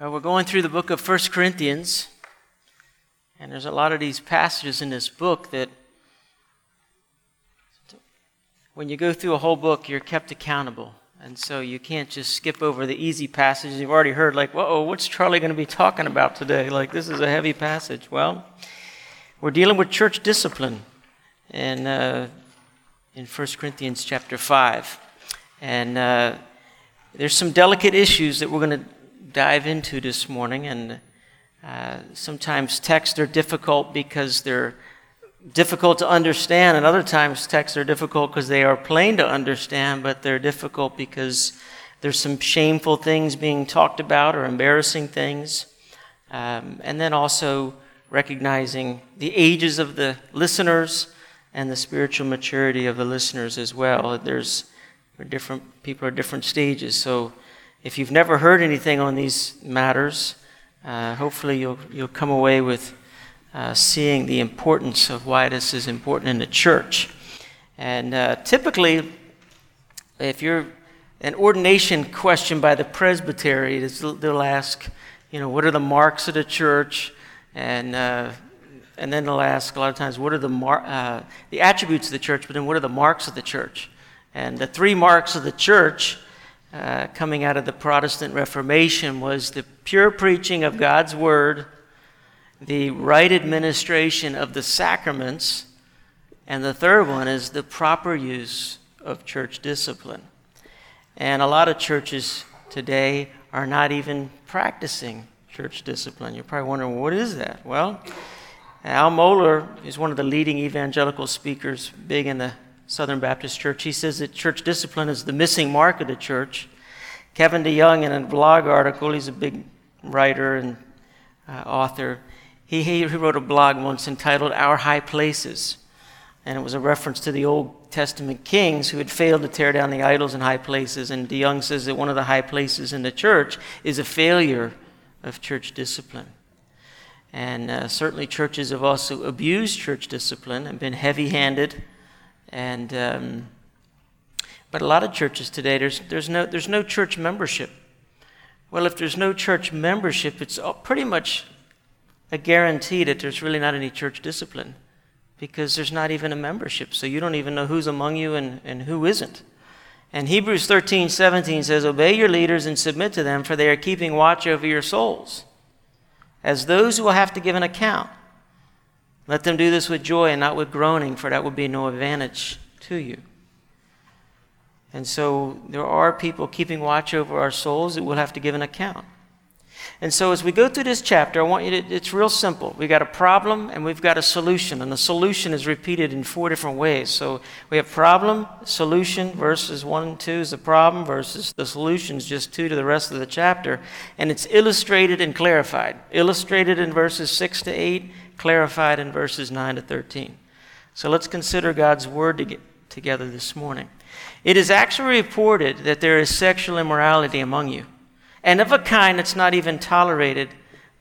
Well, we're going through the book of 1 Corinthians, and there's a lot of these passages in this book that when you go through a whole book, you're kept accountable. And so you can't just skip over the easy passages you've already heard, like, whoa, what's Charlie going to be talking about today? Like, this is a heavy passage. Well, we're dealing with church discipline in, uh, in 1 Corinthians chapter 5. And uh, there's some delicate issues that we're going to dive into this morning. And uh, sometimes texts are difficult because they're difficult to understand, and other times texts are difficult because they are plain to understand, but they're difficult because there's some shameful things being talked about or embarrassing things. Um, and then also recognizing the ages of the listeners and the spiritual maturity of the listeners as well. There's different people are different stages. So if you've never heard anything on these matters, uh, hopefully you'll, you'll come away with uh, seeing the importance of why this is important in the church. And uh, typically, if you're an ordination question by the presbytery, they'll ask, you know, what are the marks of the church? And, uh, and then they'll ask a lot of times, what are the, mar- uh, the attributes of the church, but then what are the marks of the church? And the three marks of the church uh, coming out of the Protestant Reformation was the pure preaching of God's Word, the right administration of the sacraments, and the third one is the proper use of church discipline. And a lot of churches today are not even practicing church discipline. You're probably wondering, what is that? Well, Al Mohler is one of the leading evangelical speakers, big in the Southern Baptist Church. He says that church discipline is the missing mark of the church. Kevin DeYoung, in a blog article, he's a big writer and uh, author, he, he wrote a blog once entitled Our High Places. And it was a reference to the Old Testament kings who had failed to tear down the idols in high places. And DeYoung says that one of the high places in the church is a failure of church discipline. And uh, certainly, churches have also abused church discipline and been heavy handed and um, but a lot of churches today, there's, there's, no, there's no church membership. Well, if there's no church membership, it's pretty much a guarantee that there's really not any church discipline because there's not even a membership. So you don't even know who's among you and, and who isn't. And Hebrews 13, 17 says, Obey your leaders and submit to them, for they are keeping watch over your souls, as those who will have to give an account. Let them do this with joy and not with groaning, for that would be no advantage to you. And so there are people keeping watch over our souls that we'll have to give an account. And so as we go through this chapter, I want you to, it's real simple. We've got a problem and we've got a solution. And the solution is repeated in four different ways. So we have problem, solution, verses one and two is the problem, versus the solution is just two to the rest of the chapter. And it's illustrated and clarified. Illustrated in verses six to eight, clarified in verses 9 to 13. So let's consider God's word to get together this morning. It is actually reported that there is sexual immorality among you, and of a kind that's not even tolerated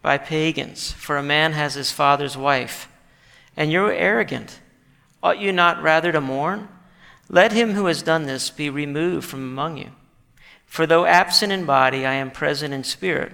by pagans, for a man has his father's wife. And you're arrogant. Ought you not rather to mourn? Let him who has done this be removed from among you. For though absent in body, I am present in spirit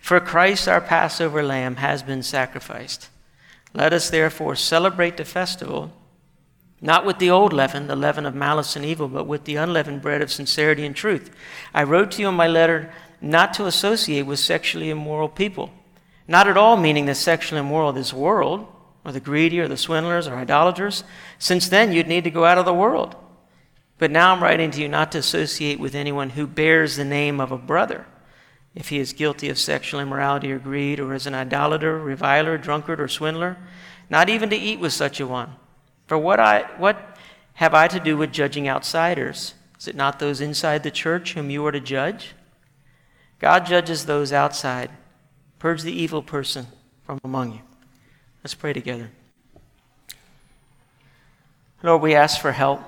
For Christ, our Passover lamb, has been sacrificed. Let us therefore celebrate the festival, not with the old leaven, the leaven of malice and evil, but with the unleavened bread of sincerity and truth. I wrote to you in my letter not to associate with sexually immoral people. Not at all meaning the sexually immoral of this world, or the greedy, or the swindlers, or idolaters. Since then, you'd need to go out of the world. But now I'm writing to you not to associate with anyone who bears the name of a brother if he is guilty of sexual immorality or greed, or is an idolater, reviler, drunkard, or swindler, not even to eat with such a one. For what, I, what have I to do with judging outsiders? Is it not those inside the church whom you are to judge? God judges those outside. Purge the evil person from among you. Let's pray together. Lord, we ask for help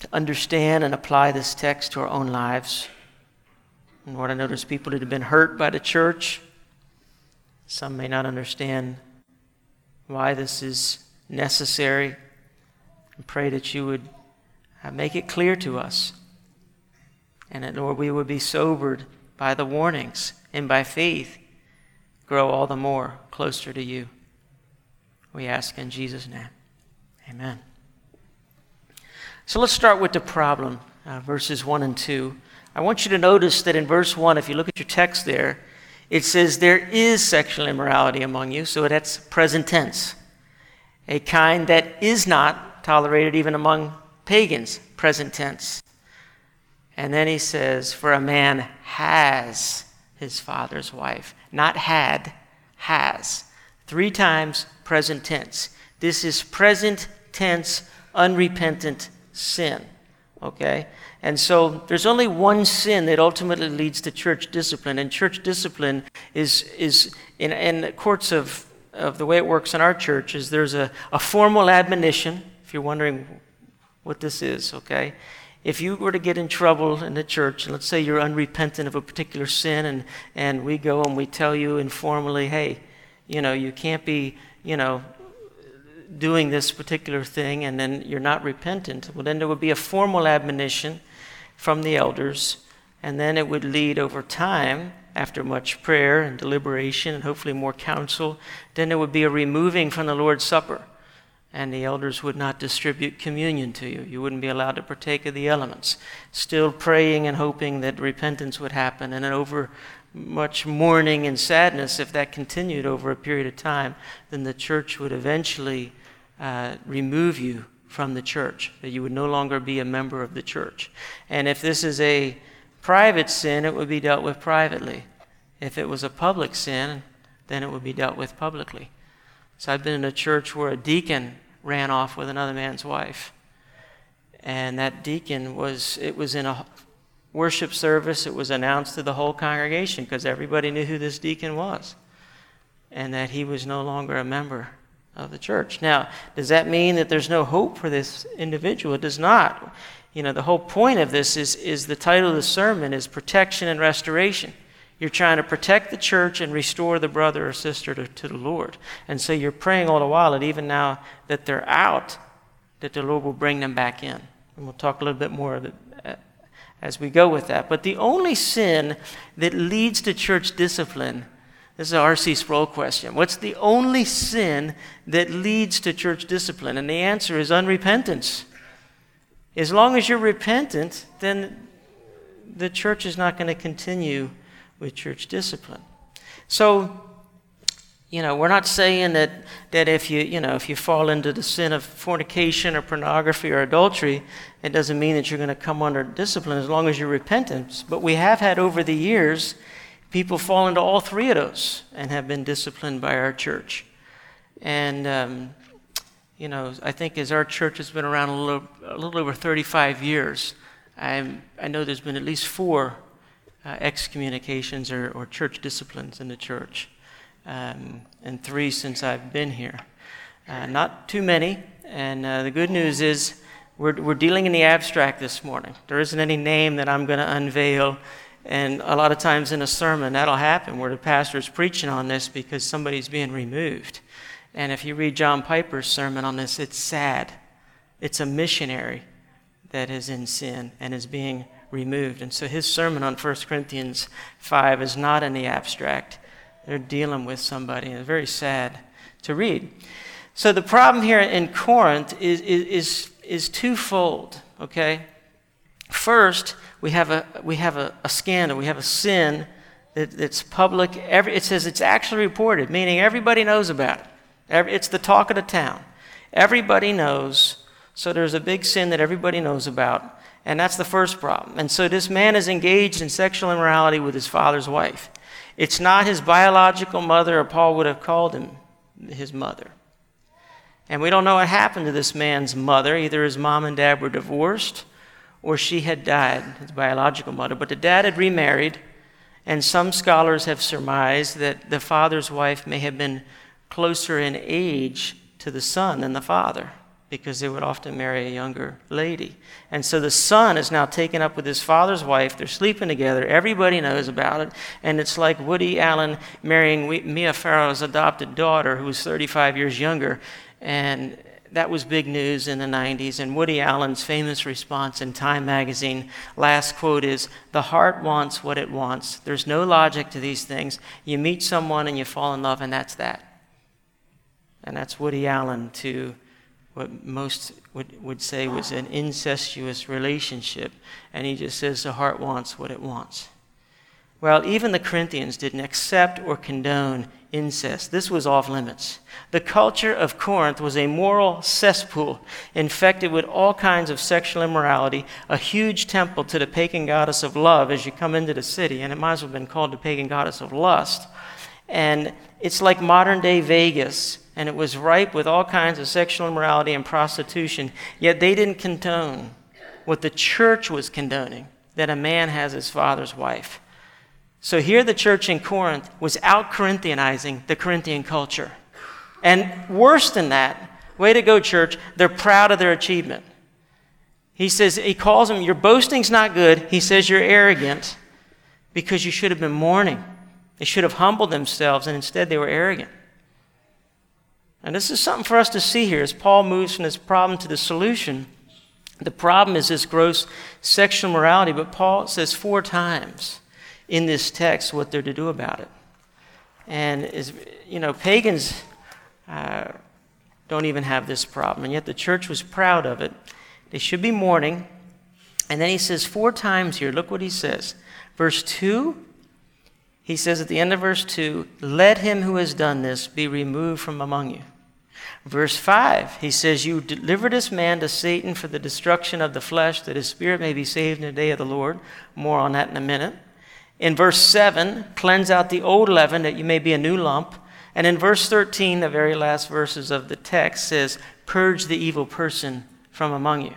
to understand and apply this text to our own lives. And Lord, I know there's people that have been hurt by the church. Some may not understand why this is necessary. I pray that you would uh, make it clear to us. And that, Lord, we would be sobered by the warnings and by faith grow all the more closer to you. We ask in Jesus' name. Amen. So let's start with the problem, uh, verses 1 and 2. I want you to notice that in verse 1, if you look at your text there, it says, There is sexual immorality among you. So that's present tense. A kind that is not tolerated even among pagans, present tense. And then he says, For a man has his father's wife. Not had, has. Three times present tense. This is present tense, unrepentant sin. Okay? And so there's only one sin that ultimately leads to church discipline. And church discipline is, is in, in courts of, of the way it works in our church, is there's a, a formal admonition, if you're wondering what this is, okay? If you were to get in trouble in the church, and let's say you're unrepentant of a particular sin, and, and we go and we tell you informally, hey, you know, you can't be, you know, doing this particular thing, and then you're not repentant, well, then there would be a formal admonition from the elders, and then it would lead over time, after much prayer and deliberation, and hopefully more counsel, then there would be a removing from the Lord's Supper and the elders would not distribute communion to you. You wouldn't be allowed to partake of the elements. Still praying and hoping that repentance would happen. And then over much mourning and sadness, if that continued over a period of time, then the church would eventually uh, remove you from the church, that you would no longer be a member of the church. And if this is a private sin, it would be dealt with privately. If it was a public sin, then it would be dealt with publicly. So I've been in a church where a deacon ran off with another man's wife. And that deacon was, it was in a worship service, it was announced to the whole congregation because everybody knew who this deacon was and that he was no longer a member of the church. Now, does that mean that there's no hope for this individual? It does not. You know, the whole point of this is, is the title of the sermon is Protection and Restoration. You're trying to protect the church and restore the brother or sister to, to the Lord. And so you're praying all the while that even now that they're out, that the Lord will bring them back in. And we'll talk a little bit more of it, uh, as we go with that. But the only sin that leads to church discipline this is an R.C. Sproul question. What's the only sin that leads to church discipline? And the answer is unrepentance. As long as you're repentant, then the church is not going to continue with church discipline. So, you know, we're not saying that, that if you, you know, if you fall into the sin of fornication or pornography or adultery, it doesn't mean that you're going to come under discipline as long as you're repentant. But we have had over the years people fall into all three of those and have been disciplined by our church. And, um, you know, I think as our church has been around a little, a little over 35 years, I'm, I know there's been at least four uh, excommunications or, or, church disciplines in the church, um, and three since I've been here. Uh, not too many, and uh, the good news is we're, we're dealing in the abstract this morning. There isn't any name that I'm going to unveil. And a lot of times in a sermon, that'll happen where the pastor is preaching on this because somebody's being removed. And if you read John Piper's sermon on this, it's sad. It's a missionary that is in sin and is being removed. And so his sermon on 1 Corinthians 5 is not in the abstract. They're dealing with somebody, and it's very sad to read. So the problem here in Corinth is, is, is twofold, okay? First, we have a, we have a, a scandal, we have a sin that, that's public. Every, it says it's actually reported, meaning everybody knows about it. Every, it's the talk of the town. Everybody knows, so there's a big sin that everybody knows about. And that's the first problem. And so this man is engaged in sexual immorality with his father's wife. It's not his biological mother, or Paul would have called him his mother. And we don't know what happened to this man's mother. Either his mom and dad were divorced, or she had died, his biological mother. But the dad had remarried, And some scholars have surmised that the father's wife may have been closer in age to the son than the father because they would often marry a younger lady. And so the son is now taken up with his father's wife. They're sleeping together. Everybody knows about it. And it's like Woody Allen marrying Mia Farrow's adopted daughter, who was 35 years younger. And that was big news in the 90s. And Woody Allen's famous response in Time magazine, last quote is The heart wants what it wants. There's no logic to these things. You meet someone and you fall in love, and that's that. And that's Woody Allen to what most would, would say was an incestuous relationship. And he just says the heart wants what it wants. Well, even the Corinthians didn't accept or condone incest. This was off limits. The culture of Corinth was a moral cesspool infected with all kinds of sexual immorality, a huge temple to the pagan goddess of love as you come into the city, and it might as well have been called the pagan goddess of lust. And it's like modern day Vegas and it was ripe with all kinds of sexual immorality and prostitution, yet they didn't condone what the church was condoning that a man has his father's wife. So here the church in Corinth was out Corinthianizing the Corinthian culture. And worse than that, way to go, church, they're proud of their achievement. He says, he calls them, your boasting's not good. He says, you're arrogant because you should have been mourning. They should have humbled themselves, and instead they were arrogant. And this is something for us to see here as Paul moves from this problem to the solution. The problem is this gross sexual morality, but Paul says four times in this text what they're to do about it. And is you know, pagans uh, don't even have this problem, and yet the church was proud of it. They should be mourning. And then he says four times here, look what he says. Verse 2, he says at the end of verse 2, Let him who has done this be removed from among you. Verse 5, he says, You delivered this man to Satan for the destruction of the flesh, that his spirit may be saved in the day of the Lord. More on that in a minute. In verse 7, cleanse out the old leaven that you may be a new lump. And in verse 13, the very last verses of the text says, Purge the evil person from among you.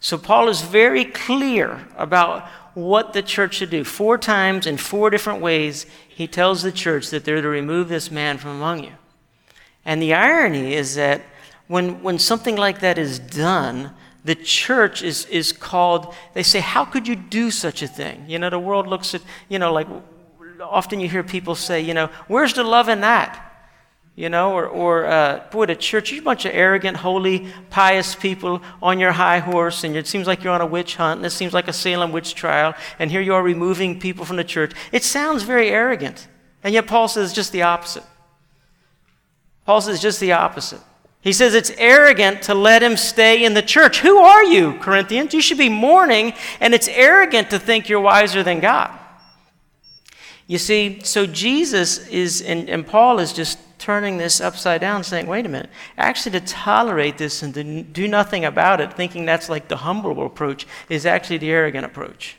So Paul is very clear about what the church should do. Four times in four different ways, he tells the church that they're to remove this man from among you. And the irony is that when, when something like that is done, the church is, is called, they say, How could you do such a thing? You know, the world looks at, you know, like often you hear people say, you know, where's the love in that? You know, or, or uh, boy, the church, you're a bunch of arrogant, holy, pious people on your high horse, and it seems like you're on a witch hunt, and it seems like a Salem witch trial, and here you are removing people from the church. It sounds very arrogant. And yet Paul says just the opposite. Paul says just the opposite. He says it's arrogant to let him stay in the church. Who are you, Corinthians? You should be mourning, and it's arrogant to think you're wiser than God. You see, so Jesus is, and, and Paul is just turning this upside down, saying, wait a minute, actually to tolerate this and to do nothing about it, thinking that's like the humble approach, is actually the arrogant approach.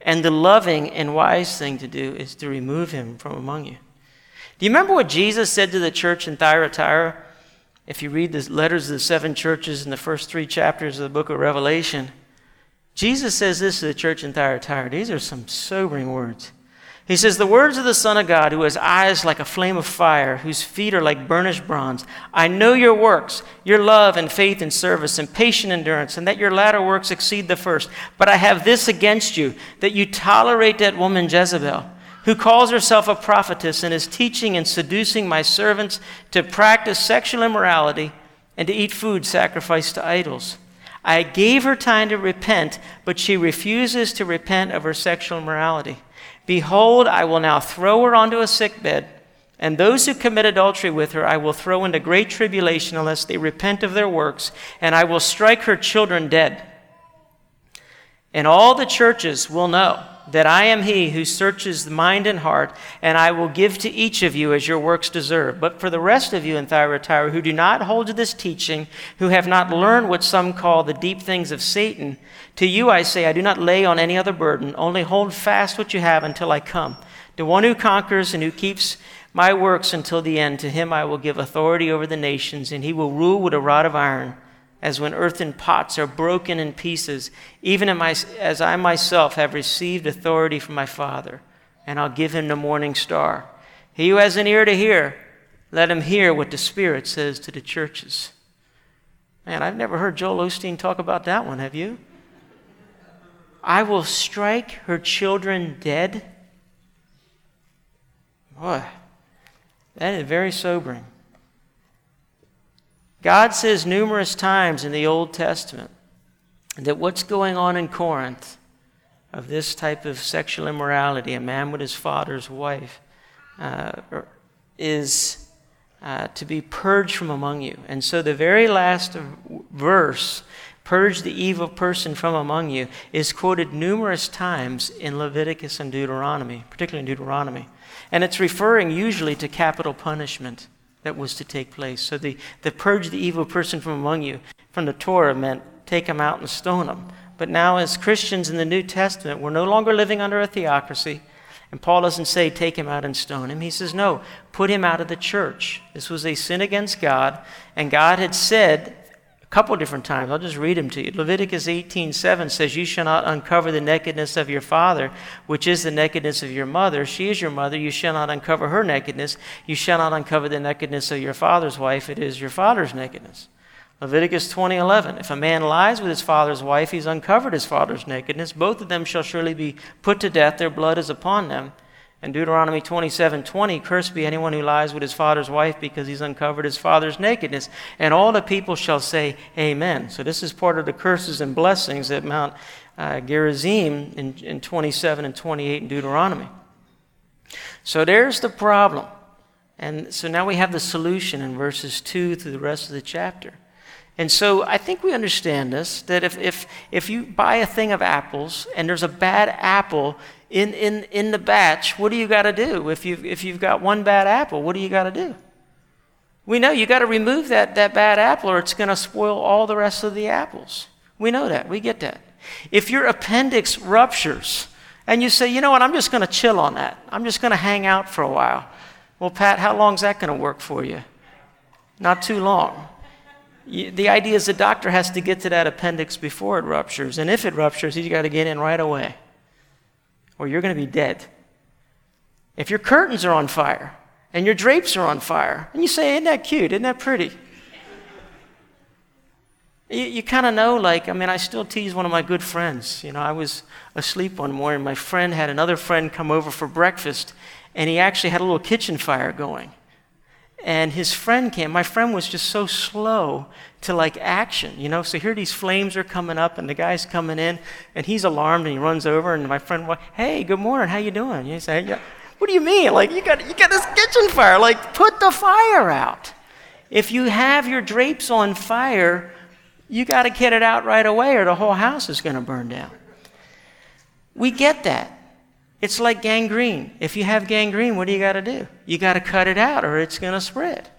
And the loving and wise thing to do is to remove him from among you. Do you remember what Jesus said to the church in Thyatira? If you read the letters of the seven churches in the first three chapters of the book of Revelation, Jesus says this to the church in Thyatira. These are some sobering words. He says, The words of the Son of God, who has eyes like a flame of fire, whose feet are like burnished bronze. I know your works, your love and faith and service and patient endurance, and that your latter works exceed the first. But I have this against you, that you tolerate that woman Jezebel who calls herself a prophetess and is teaching and seducing my servants to practice sexual immorality and to eat food sacrificed to idols. I gave her time to repent, but she refuses to repent of her sexual immorality. Behold, I will now throw her onto a sickbed, and those who commit adultery with her I will throw into great tribulation unless they repent of their works, and I will strike her children dead. And all the churches will know that I am he who searches the mind and heart, and I will give to each of you as your works deserve. But for the rest of you in Thyatira who do not hold to this teaching, who have not learned what some call the deep things of Satan, to you I say, I do not lay on any other burden, only hold fast what you have until I come. The one who conquers and who keeps my works until the end, to him I will give authority over the nations, and he will rule with a rod of iron as when earthen pots are broken in pieces, even as I myself have received authority from my Father. and I'll give him the morning star. He who has an ear to hear, let him hear what the Spirit says to the churches. Man, I've never heard Joel Osteen talk about that one, have you? I will strike her children dead. Boy, that is very sobering. God says numerous times in the Old Testament that what's going on in Corinth of this type of sexual immorality, a man with his father's wife, uh, is uh, to be purged from among you. And so the very last verse, purge the evil person from among you, is quoted numerous times in Leviticus and Deuteronomy, particularly in Deuteronomy. And it's referring usually to capital punishment that was to take place. So the, the purge the evil person from among you from the Torah meant take him out and stone him. But now, as Christians in the New Testament, we're no longer living under a theocracy. And Paul doesn't say, take him out and stone him. He says, no, put him out of the church. This was a sin against God. And God had said a couple different times, I'll just read them to you. Leviticus 18:7 says, You shall not uncover the nakedness of your father, which is the nakedness of your mother. She is your mother. You shall not uncover her nakedness. You shall not uncover the nakedness of your father's wife. It is your father's nakedness. Leviticus 20:11 If a man lies with his father's wife he's uncovered his father's nakedness both of them shall surely be put to death their blood is upon them and Deuteronomy 27:20 Cursed be anyone who lies with his father's wife because he's uncovered his father's nakedness. And all the people shall say amen. So this is part of the curses and blessings at Mount uh, Gerizim in, in 27 and 28 in Deuteronomy. So there's the problem. And so now we have the solution in verses 2 through the rest of the chapter and so I think we understand this that if, if, if you buy a thing of apples and there's a bad apple in, in, in the batch, what do you got to do? If you've, if you've got one bad apple, what do you got to do? We know you got to remove that, that bad apple or it's going to spoil all the rest of the apples. We know that. We get that. If your appendix ruptures and you say, you know what, I'm just going to chill on that, I'm just going to hang out for a while. Well, Pat, how long is that going to work for you? Not too long the idea is the doctor has to get to that appendix before it ruptures. And if it ruptures, he's got to get in right away, or you're going to be dead. If your curtains are on fire and your drapes are on fire, and you say, Isn't that cute? Isn't that pretty? You, you kind of know, like, I mean, I still tease one of my good friends. You know, I was asleep one morning. My friend had another friend come over for breakfast, and he actually had a little kitchen fire going and his friend came. My friend was just so slow to like action, you know. So here these flames are coming up, and the guy's coming in, and he's alarmed, and he runs over, and my friend, hey, good morning, how you doing? He say, yeah. What do you mean? Like you got you got this kitchen fire. Like put the fire out. If you have your drapes on fire, you got to get it out right away, or the whole house is going to burn down. We get that. It's like gangrene. If you have gangrene, what do you got to do? You got to cut it out or it's going to spread.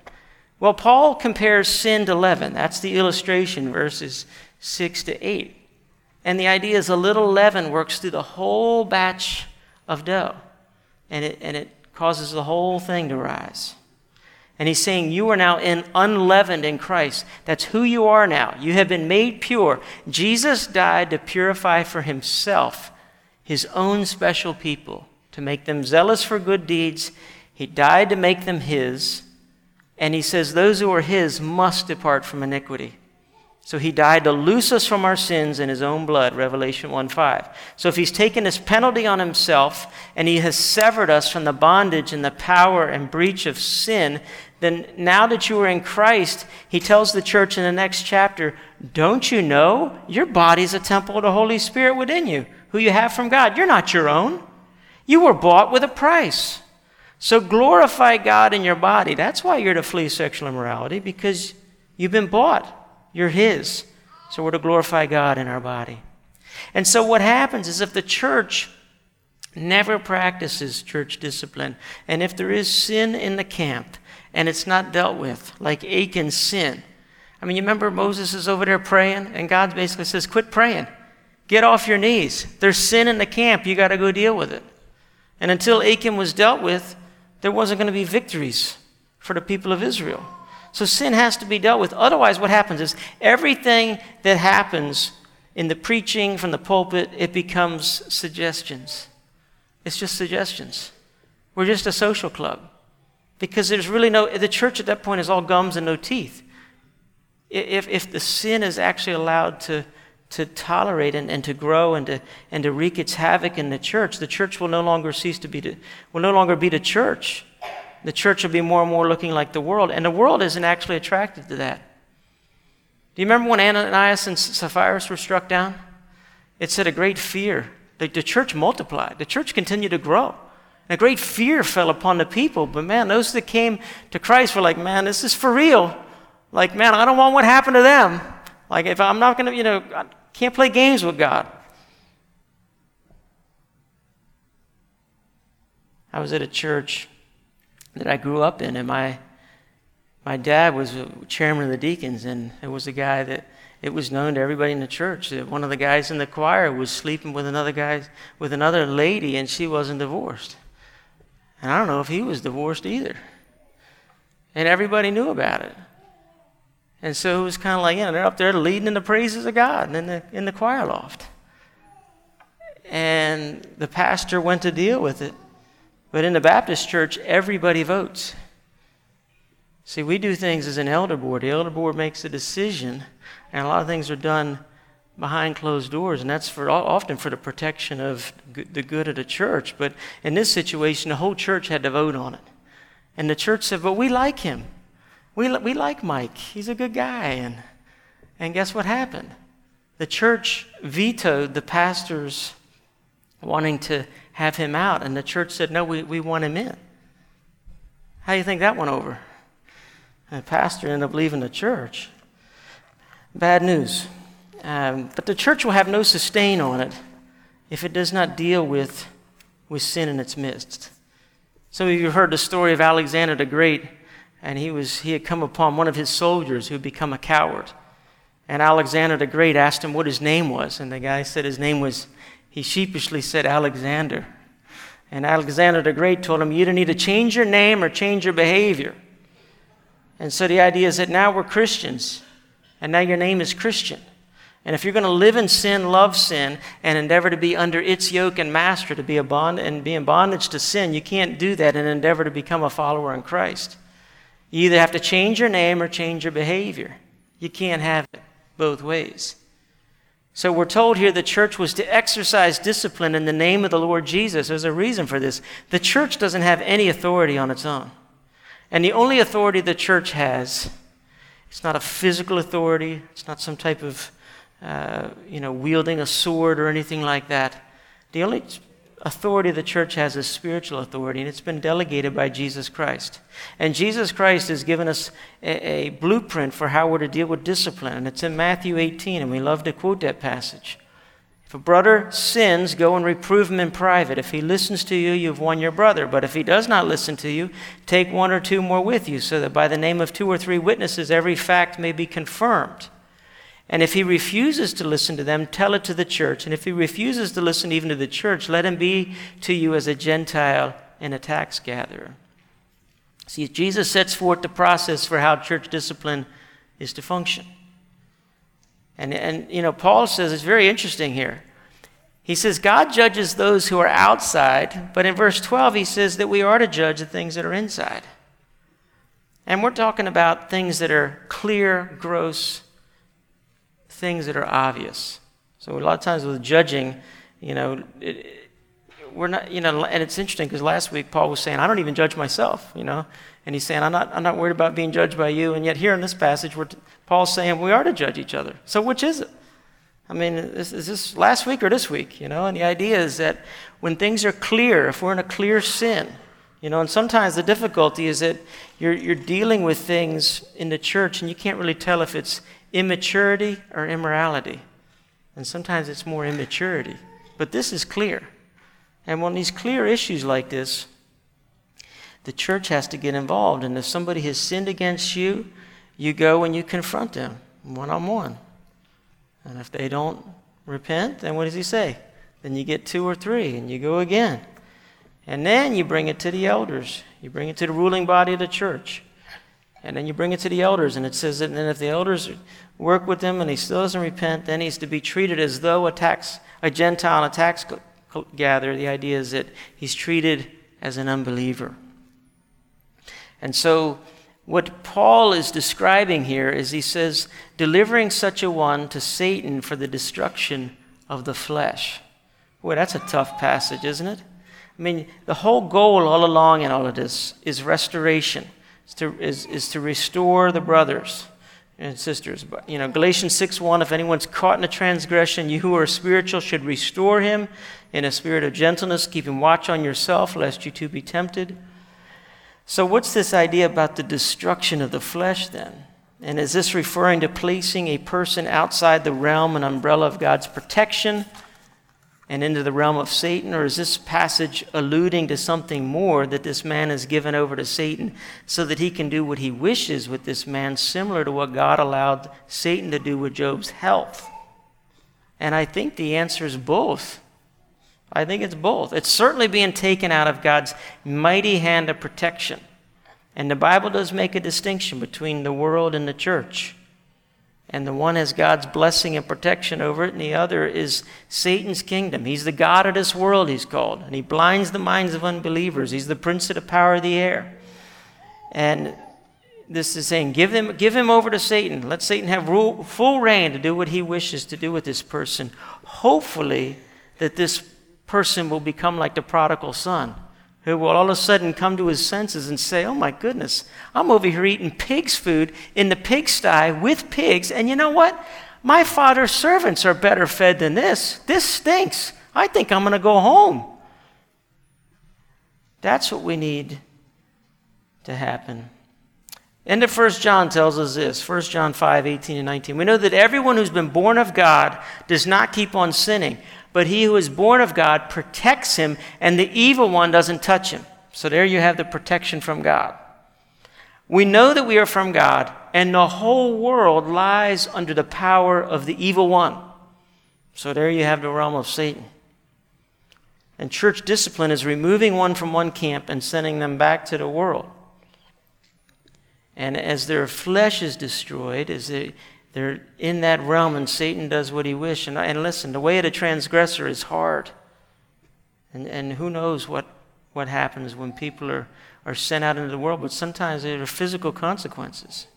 Well, Paul compares sin to leaven. That's the illustration, verses 6 to 8. And the idea is a little leaven works through the whole batch of dough, and it, and it causes the whole thing to rise. And he's saying, You are now in unleavened in Christ. That's who you are now. You have been made pure. Jesus died to purify for himself his own special people, to make them zealous for good deeds. He died to make them his. And he says, Those who are his must depart from iniquity. So he died to loose us from our sins in his own blood, Revelation 1 5. So if he's taken his penalty on himself and he has severed us from the bondage and the power and breach of sin, then now that you are in Christ, he tells the church in the next chapter, Don't you know your body is a temple of the Holy Spirit within you? Who you have from God. You're not your own. You were bought with a price. So glorify God in your body. That's why you're to flee sexual immorality, because you've been bought. You're His. So we're to glorify God in our body. And so what happens is if the church never practices church discipline, and if there is sin in the camp and it's not dealt with, like Achan's sin. I mean, you remember Moses is over there praying, and God basically says, Quit praying. Get off your knees. There's sin in the camp. You got to go deal with it. And until Achan was dealt with, there wasn't going to be victories for the people of Israel. So sin has to be dealt with. Otherwise, what happens is everything that happens in the preaching from the pulpit, it becomes suggestions. It's just suggestions. We're just a social club. Because there's really no, the church at that point is all gums and no teeth. If, if the sin is actually allowed to, to tolerate and, and to grow and to, and to wreak its havoc in the church, the church will no longer cease to be, the, will no longer be the church. The church will be more and more looking like the world, and the world isn't actually attracted to that. Do you remember when Ananias and Sapphira were struck down? It said a great fear. The, the church multiplied, the church continued to grow. And a great fear fell upon the people. But man, those that came to Christ were like, man, this is for real. Like, man, I don't want what happened to them. Like, if I'm not going to, you know, I can't play games with God. I was at a church that I grew up in, and my my dad was chairman of the deacons, and it was a guy that it was known to everybody in the church that one of the guys in the choir was sleeping with another guy with another lady, and she wasn't divorced. And I don't know if he was divorced either. And everybody knew about it. And so it was kind of like, you know, they're up there leading in the praises of God in the, in the choir loft. And the pastor went to deal with it. But in the Baptist church, everybody votes. See, we do things as an elder board. The elder board makes a decision, and a lot of things are done behind closed doors, and that's for often for the protection of the good of the church. But in this situation, the whole church had to vote on it. And the church said, But we like him. We, we like Mike. He's a good guy. And, and guess what happened? The church vetoed the pastors wanting to have him out, and the church said, No, we, we want him in. How do you think that went over? And the pastor ended up leaving the church. Bad news. Um, but the church will have no sustain on it if it does not deal with, with sin in its midst. Some of you have heard the story of Alexander the Great, and he, was, he had come upon one of his soldiers who had become a coward. And Alexander the Great asked him what his name was, and the guy said his name was, he sheepishly said Alexander. And Alexander the Great told him, You don't need to change your name or change your behavior. And so the idea is that now we're Christians, and now your name is Christian. And if you're going to live in sin, love sin, and endeavor to be under its yoke and master, to be a bond and be in bondage to sin, you can't do that and endeavor to become a follower in Christ. You either have to change your name or change your behavior. You can't have it both ways. So we're told here the church was to exercise discipline in the name of the Lord Jesus. There's a reason for this. The church doesn't have any authority on its own. And the only authority the church has, it's not a physical authority, it's not some type of uh, you know, wielding a sword or anything like that. The only authority the church has is spiritual authority, and it's been delegated by Jesus Christ. And Jesus Christ has given us a, a blueprint for how we're to deal with discipline, and it's in Matthew 18, and we love to quote that passage. If a brother sins, go and reprove him in private. If he listens to you, you've won your brother. But if he does not listen to you, take one or two more with you, so that by the name of two or three witnesses every fact may be confirmed. And if he refuses to listen to them, tell it to the church. And if he refuses to listen even to the church, let him be to you as a Gentile and a tax gatherer. See, Jesus sets forth the process for how church discipline is to function. And, and you know, Paul says it's very interesting here. He says God judges those who are outside, but in verse 12 he says that we are to judge the things that are inside. And we're talking about things that are clear, gross, things that are obvious. So a lot of times with judging, you know, it, we're not, you know, and it's interesting because last week Paul was saying, I don't even judge myself, you know, and he's saying, I'm not, I'm not worried about being judged by you. And yet here in this passage, where Paul's saying we are to judge each other. So which is it? I mean, is, is this last week or this week? You know, and the idea is that when things are clear, if we're in a clear sin, you know, and sometimes the difficulty is that you're, you're dealing with things in the church and you can't really tell if it's immaturity or immorality. And sometimes it's more immaturity. But this is clear. And when these clear issues like this, the church has to get involved. And if somebody has sinned against you, you go and you confront them one on one. And if they don't repent, then what does he say? Then you get two or three and you go again. And then you bring it to the elders. You bring it to the ruling body of the church. And then you bring it to the elders, and it says that then if the elders work with him and he still doesn't repent, then he's to be treated as though a tax, a Gentile a tax gatherer. the idea is that he's treated as an unbeliever. And so, what Paul is describing here is he says, delivering such a one to Satan for the destruction of the flesh. Boy, that's a tough passage, isn't it? I mean, the whole goal all along in all of this is restoration, is to, is, is to restore the brothers and sisters. But, you know, Galatians 6 1, if anyone's caught in a transgression, you who are spiritual should restore him in a spirit of gentleness, keeping watch on yourself, lest you too be tempted. So, what's this idea about the destruction of the flesh then? And is this referring to placing a person outside the realm and umbrella of God's protection and into the realm of Satan? Or is this passage alluding to something more that this man is given over to Satan so that he can do what he wishes with this man, similar to what God allowed Satan to do with Job's health? And I think the answer is both. I think it's both. It's certainly being taken out of God's mighty hand of protection. And the Bible does make a distinction between the world and the church. And the one has God's blessing and protection over it, and the other is Satan's kingdom. He's the God of this world, he's called. And he blinds the minds of unbelievers. He's the prince of the power of the air. And this is saying, give him, give him over to Satan. Let Satan have rule, full reign to do what he wishes to do with this person. Hopefully, that this person will become like the prodigal son, who will all of a sudden come to his senses and say, Oh my goodness, I'm over here eating pig's food in the pigsty with pigs, and you know what? My father's servants are better fed than this. This stinks. I think I'm going to go home. That's what we need to happen. End of 1 John tells us this 1 John 5 18 and 19. We know that everyone who's been born of God does not keep on sinning, but he who is born of God protects him, and the evil one doesn't touch him. So there you have the protection from God. We know that we are from God, and the whole world lies under the power of the evil one. So there you have the realm of Satan. And church discipline is removing one from one camp and sending them back to the world. And as their flesh is destroyed, as they, they're in that realm, and Satan does what he wishes. And, and listen, the way of the transgressor is hard. And, and who knows what, what happens when people are, are sent out into the world, but sometimes there are physical consequences.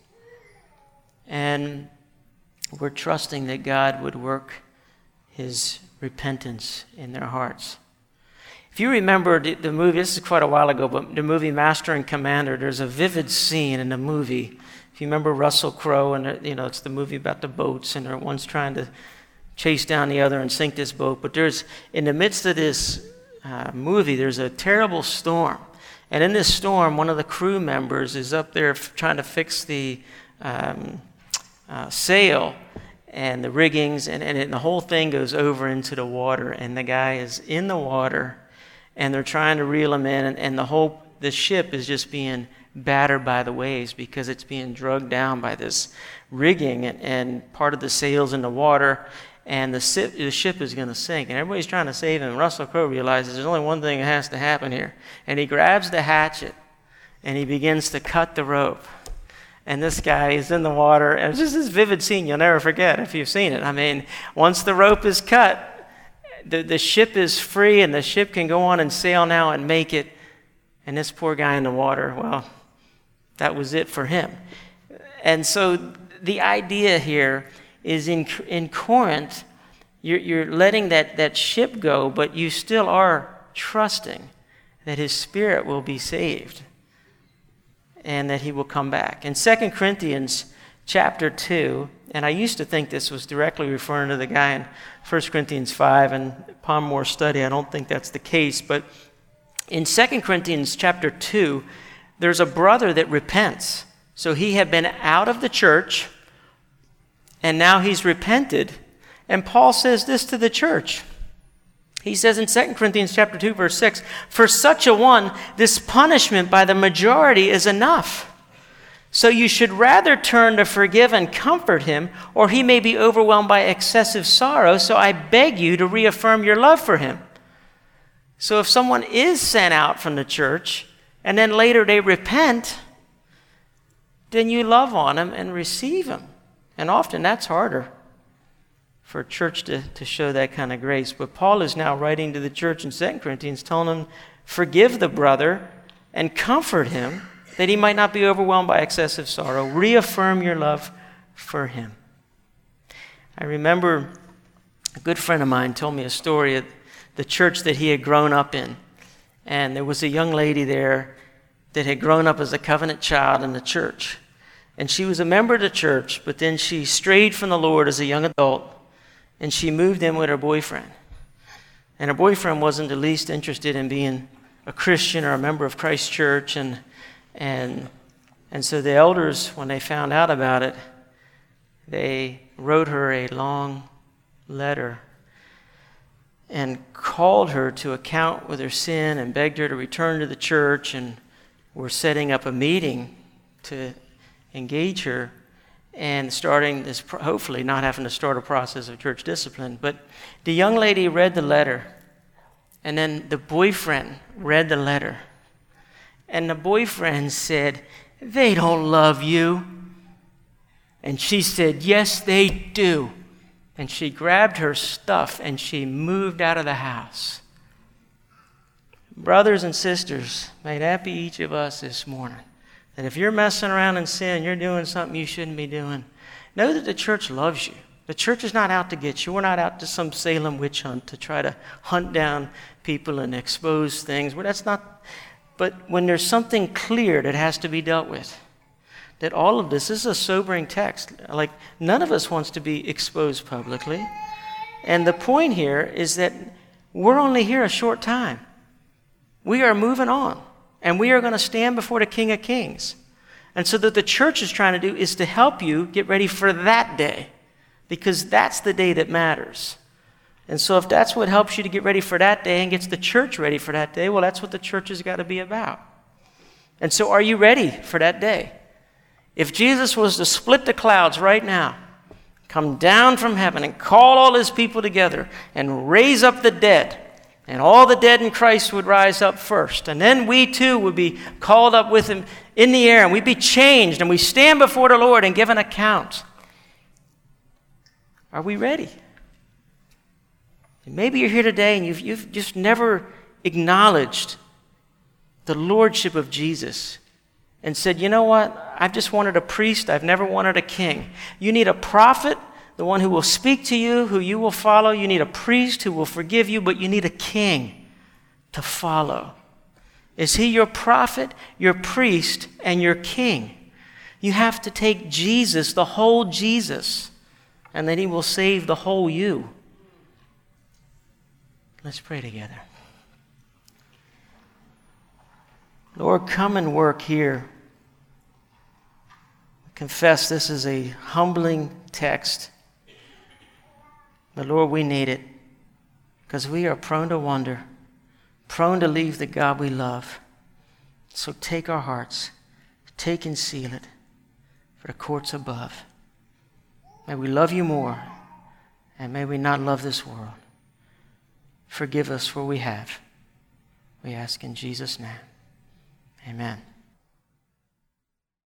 And we're trusting that God would work his repentance in their hearts. If you remember the, the, movie, this is quite a while ago, but the movie Master and Commander, there's a vivid scene in the movie you remember Russell Crowe, and you know it's the movie about the boats, and one's trying to chase down the other and sink this boat. But there's in the midst of this uh, movie, there's a terrible storm, and in this storm, one of the crew members is up there f- trying to fix the um, uh, sail and the riggings, and, and, and the whole thing goes over into the water, and the guy is in the water, and they're trying to reel him in, and, and the whole the ship is just being battered by the waves because it's being drugged down by this rigging and, and part of the sails in the water and the, ship, the ship is going to sink. And everybody's trying to save him. Russell Crowe realizes there's only one thing that has to happen here. And he grabs the hatchet and he begins to cut the rope. And this guy is in the water. And it's just this vivid scene you'll never forget if you've seen it. I mean, once the rope is cut, the, the ship is free and the ship can go on and sail now and make it. And this poor guy in the water, well, that was it for him. And so the idea here is in, in Corinth, you're, you're letting that, that ship go, but you still are trusting that his spirit will be saved and that he will come back. In 2 Corinthians chapter 2, and I used to think this was directly referring to the guy in 1 Corinthians 5, and upon study, I don't think that's the case, but in 2 Corinthians chapter 2, there's a brother that repents. So he had been out of the church, and now he's repented. And Paul says this to the church. He says in 2 Corinthians chapter 2 verse 6, "For such a one this punishment by the majority is enough. So you should rather turn to forgive and comfort him, or he may be overwhelmed by excessive sorrow, so I beg you to reaffirm your love for him." So if someone is sent out from the church, and then later they repent, then you love on them and receive them. And often that's harder for a church to, to show that kind of grace. But Paul is now writing to the church in 2 Corinthians, telling them, Forgive the brother and comfort him that he might not be overwhelmed by excessive sorrow. Reaffirm your love for him. I remember a good friend of mine told me a story at the church that he had grown up in. And there was a young lady there that had grown up as a covenant child in the church. And she was a member of the church, but then she strayed from the Lord as a young adult and she moved in with her boyfriend. And her boyfriend wasn't the least interested in being a Christian or a member of Christ's church. And, and, and so the elders, when they found out about it, they wrote her a long letter and called her to account with her sin and begged her to return to the church and were setting up a meeting to engage her and starting this, hopefully not having to start a process of church discipline. But the young lady read the letter, and then the boyfriend read the letter. And the boyfriend said, They don't love you. And she said, Yes, they do. And she grabbed her stuff and she moved out of the house. Brothers and sisters, may that be each of us this morning. That if you're messing around in sin, you're doing something you shouldn't be doing, know that the church loves you. The church is not out to get you. We're not out to some Salem witch hunt to try to hunt down people and expose things. Well, that's not. But when there's something clear that has to be dealt with, that all of this, this is a sobering text. Like, none of us wants to be exposed publicly. And the point here is that we're only here a short time. We are moving on, and we are going to stand before the King of Kings. And so, that the church is trying to do is to help you get ready for that day, because that's the day that matters. And so, if that's what helps you to get ready for that day and gets the church ready for that day, well, that's what the church has got to be about. And so, are you ready for that day? If Jesus was to split the clouds right now, come down from heaven and call all his people together and raise up the dead, and all the dead in Christ would rise up first, and then we too would be called up with him in the air, and we'd be changed, and we stand before the Lord and give an account. Are we ready? And maybe you're here today and you've, you've just never acknowledged the lordship of Jesus and said, you know what? I've just wanted a priest. I've never wanted a king. You need a prophet, the one who will speak to you, who you will follow. You need a priest who will forgive you, but you need a king to follow. Is he your prophet, your priest, and your king? You have to take Jesus, the whole Jesus, and then he will save the whole you. Let's pray together. Lord, come and work here. Confess this is a humbling text. But Lord, we need it because we are prone to wonder, prone to leave the God we love. So take our hearts, take and seal it for the courts above. May we love you more, and may we not love this world. Forgive us for we have. We ask in Jesus' name. Amen.